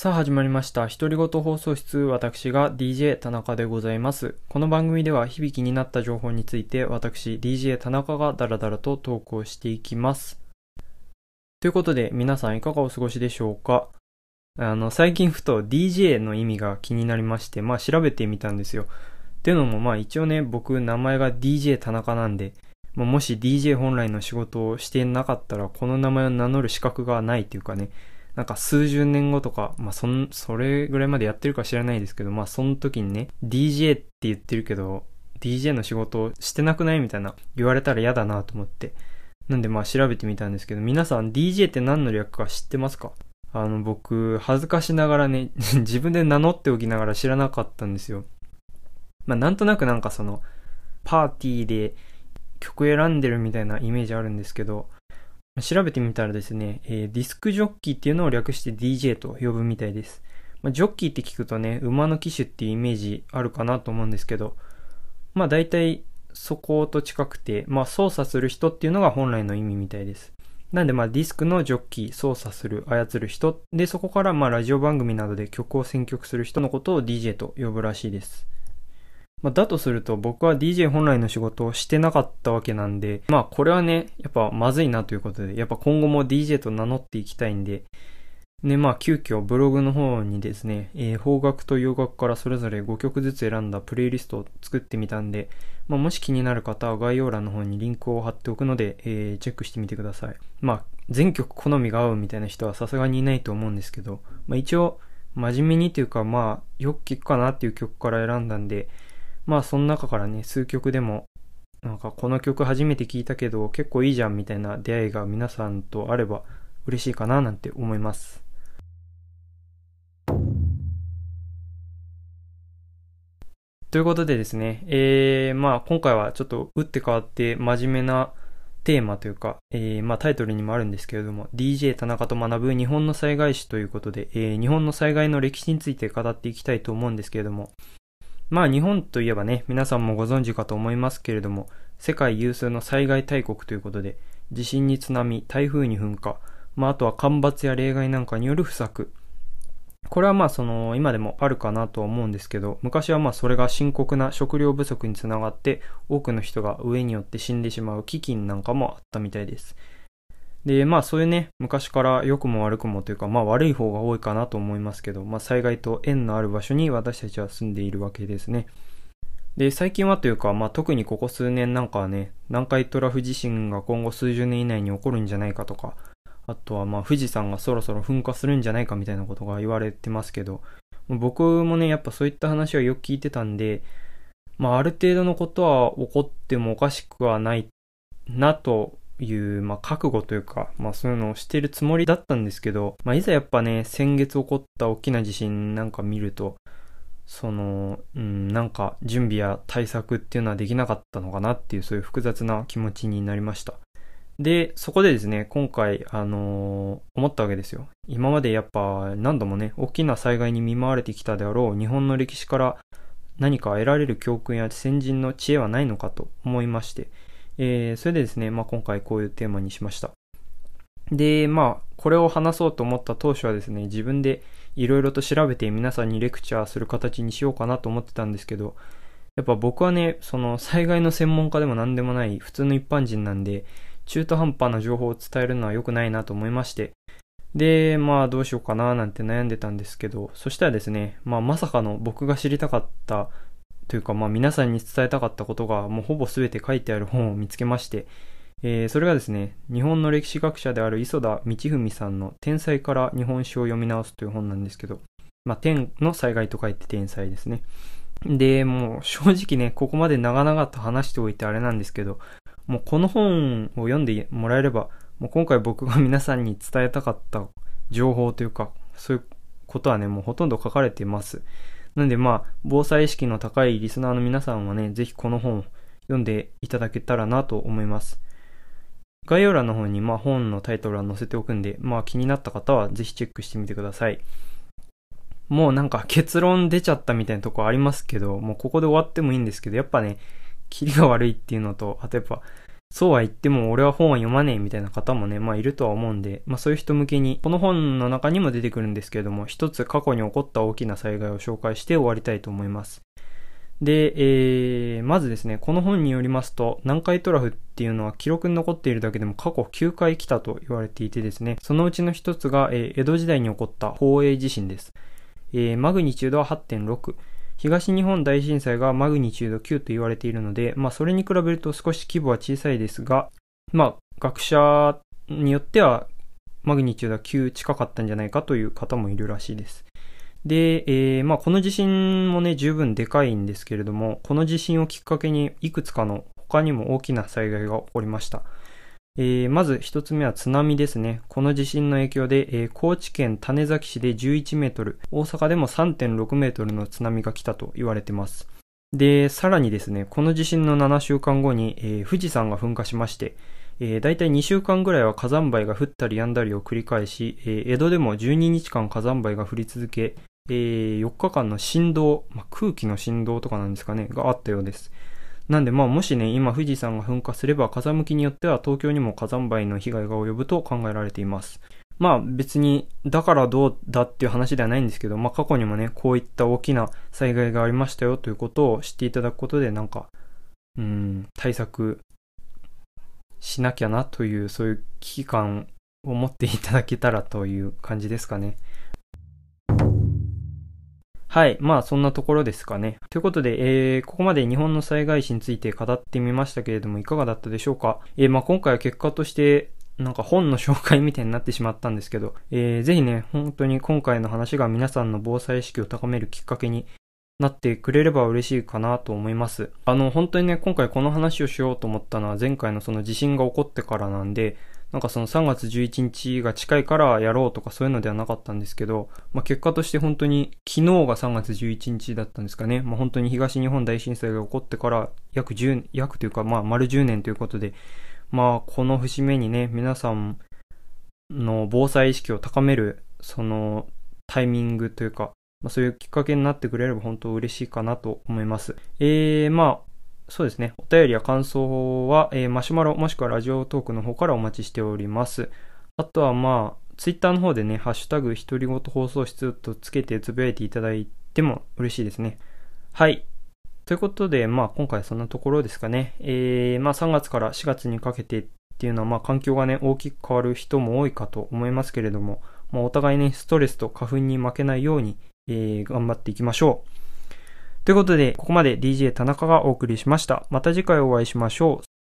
さあ始まりました。独り言放送室、私が DJ 田中でございます。この番組では響きになった情報について、私 DJ 田中がダラダラと投稿していきます。ということで、皆さんいかがお過ごしでしょうか？あの、最近ふと DJ の意味が気になりまして、まあ調べてみたんですよ。っていうのも、まあ一応ね、僕名前が DJ 田中なんで、まあ、もし DJ 本来の仕事をしてなかったら、この名前を名乗る資格がないというかね、なんか数十年後とか、まあそん、それぐらいまでやってるか知らないですけど、まあその時にね、DJ って言ってるけど、DJ の仕事をしてなくないみたいな言われたら嫌だなと思って。なんでまあ調べてみたんですけど、皆さん DJ って何の略か知ってますか？あの僕、恥ずかしながらね、自分で名乗っておきながら知らなかったんですよ。まあなんとなくなんかその、パーティーで曲選んでるみたいなイメージあるんですけど、調べてみたらですね、えーディスクジョッキーっていうのを略して DJ と呼ぶみたいです。まあ、ジョッキーって聞くとね、馬の騎手っていうイメージあるかなと思うんですけど、まあ大体そこと近くて、まあ操作する人っていうのが本来の意味みたいです。なんでまあディスクのジョッキー、操作する、操る人、でそこからまあラジオ番組などで曲を選曲する人のことを DJ と呼ぶらしいです。まあ、だとすると僕は DJ 本来の仕事をしてなかったわけなんで、まあこれはね、やっぱまずいなということで、やっぱ今後も DJ と名乗っていきたいんで、ね、まあ急遽ブログの方にですね、えー邦楽と洋楽からそれぞれ5曲ずつ選んだプレイリストを作ってみたんで、まあもし気になる方は概要欄の方にリンクを貼っておくので、えーチェックしてみてください。まあ全曲好みが合うみたいな人はさすがにいないと思うんですけど、まあ一応真面目にというかまあよく聞くかなっていう曲から選んだんで、まあその中からね、数曲でも、なんかこの曲初めて聞いたけど結構いいじゃんみたいな出会いが皆さんとあれば嬉しいかななんて思います。ということでですね、えー、まあ今回はちょっと打って変わって真面目なテーマというか、えー、まあタイトルにもあるんですけれども、DJ 田中と学ぶ日本の災害史ということで、えー、日本の災害の歴史について語っていきたいと思うんですけれども、まあ日本といえばね、皆さんもご存知かと思いますけれども、世界有数の災害大国ということで、地震に津波、台風に噴火、まああとは干ばつや例外なんかによる不作。これはまあその今でもあるかなとは思うんですけど、昔はまあそれが深刻な食料不足につながって、多くの人が上によって死んでしまう飢饉なんかもあったみたいです。で、まあそういうね、昔から良くも悪くもというか、まあ悪い方が多いかなと思いますけど、まあ災害と縁のある場所に私たちは住んでいるわけですね。で、最近はというか、まあ特にここ数年なんかはね、南海トラフ地震が今後数十年以内に起こるんじゃないかとか、あとはまあ富士山がそろそろ噴火するんじゃないかみたいなことが言われてますけど、僕もね、やっぱそういった話はよく聞いてたんで、まあある程度のことは起こってもおかしくはないなという、まあ、覚悟というか、まあ、そういうのをしてるつもりだったんですけど、まあ、いざやっぱね、先月起こった大きな地震なんか見ると、その、うん、なんか準備や対策っていうのはできなかったのかなっていう、そういう複雑な気持ちになりました。で、そこでですね、今回、あのー思ったわけですよ。今までやっぱ何度もね、大きな災害に見舞われてきたであろう日本の歴史から何か得られる教訓や先人の知恵はないのかと思いまして、えーそれでですね、まあ、今回こういうテーマにしました。で、まあ、これを話そうと思った当初はですね、自分でいろいろと調べて皆さんにレクチャーする形にしようかなと思ってたんですけど、やっぱ僕はね、その災害の専門家でも何でもない普通の一般人なんで、中途半端な情報を伝えるのは良くないなと思いまして、で、まあどうしようかななんて悩んでたんですけど、そしたらですね、まあまさかの僕が知りたかったというか、まあ皆さんに伝えたかったことがもうほぼ全て書いてある本を見つけまして、えーそれがですね、日本の歴史学者である磯田道文さんの天才から日本史を読み直すという本なんですけど、まあ天の災害と書いて天才ですね。で、もう正直ね、ここまで長々と話しておいてあれなんですけど、もうこの本を読んでもらえれば、もう今回僕が皆さんに伝えたかった情報というか、そういうことはね、もうほとんど書かれています。なんでまあ、防災意識の高いリスナーの皆さんはね、ぜひこの本を読んでいただけたらなと思います。概要欄の方にまあ本のタイトルは載せておくんで、まあ気になった方はぜひチェックしてみてください。もうなんか結論出ちゃったみたいなとこありますけど、もうここで終わってもいいんですけど、やっぱね、キリが悪いっていうのと、あとやっぱ、そうは言っても俺は本は読まねえみたいな方もね、まあいるとは思うんで、まあそういう人向けに、この本の中にも出てくるんですけれども、一つ過去に起こった大きな災害を紹介して終わりたいと思います。で、えー、まずですね、この本によりますと、南海トラフっていうのは記録に残っているだけでも過去9回来たと言われていてですね、そのうちの一つが、えー、江戸時代に起こった宝永地震です。えー、マグニチュードは8.6。東日本大震災がマグニチュード9と言われているので、まあそれに比べると少し規模は小さいですが、まあ学者によってはマグニチュードは9近かったんじゃないかという方もいるらしいです。で、えー、まあこの地震もね十分でかいんですけれども、この地震をきっかけにいくつかの他にも大きな災害が起こりました。えー、まず一つ目は津波ですね。この地震の影響で、えー、高知県種崎市で11メートル、大阪でも3.6メートルの津波が来たと言われています。で、さらにですね、この地震の7週間後に、えー、富士山が噴火しまして、えー、大体2週間ぐらいは火山灰が降ったり止んだりを繰り返し、えー、江戸でも12日間火山灰が降り続け、えー、4日間の振動、まあ、空気の振動とかなんですかね、があったようです。なんでまあもしね、今富士山が噴火すれば風向きによっては東京にも火山灰の被害が及ぶと考えられています。まあ別にだからどうだっていう話ではないんですけど、まあ過去にもね、こういった大きな災害がありましたよということを知っていただくことでなんか、うん、対策しなきゃなという、そういう危機感を持っていただけたらという感じですかね。はい。まあ、そんなところですかね。ということで、えー、ここまで日本の災害史について語ってみましたけれども、いかがだったでしょうか？えー、まあ、今回は結果として、なんか本の紹介みたいになってしまったんですけど、えー、ぜひね、本当に今回の話が皆さんの防災意識を高めるきっかけになってくれれば嬉しいかなと思います。あの、本当にね、今回この話をしようと思ったのは前回のその地震が起こってからなんで、なんかその3月11日が近いからやろうとかそういうのではなかったんですけど、まあ、結果として本当に昨日が3月11日だったんですかね。まあ、本当に東日本大震災が起こってから約10、約というかまあ丸10年ということで、まあこの節目にね、皆さんの防災意識を高めるそのタイミングというか、まあ、そういうきっかけになってくれれば本当嬉しいかなと思います。えー、まあそうですね。お便りや感想は、えー、マシュマロもしくはラジオトークの方からお待ちしております。あとはまあ、ツイッターの方でね、ハッシュタグ、独り言放送室とつけてつぶやいていただいても嬉しいですね。はい。ということで、まあ今回そんなところですかね。えー、まあ3月から4月にかけてっていうのは、まあ環境がね、大きく変わる人も多いかと思いますけれども、まあお互いね、ストレスと花粉に負けないように、えー、頑張っていきましょう。ということで、ここまで DJ 田中がお送りしました。また次回お会いしましょう。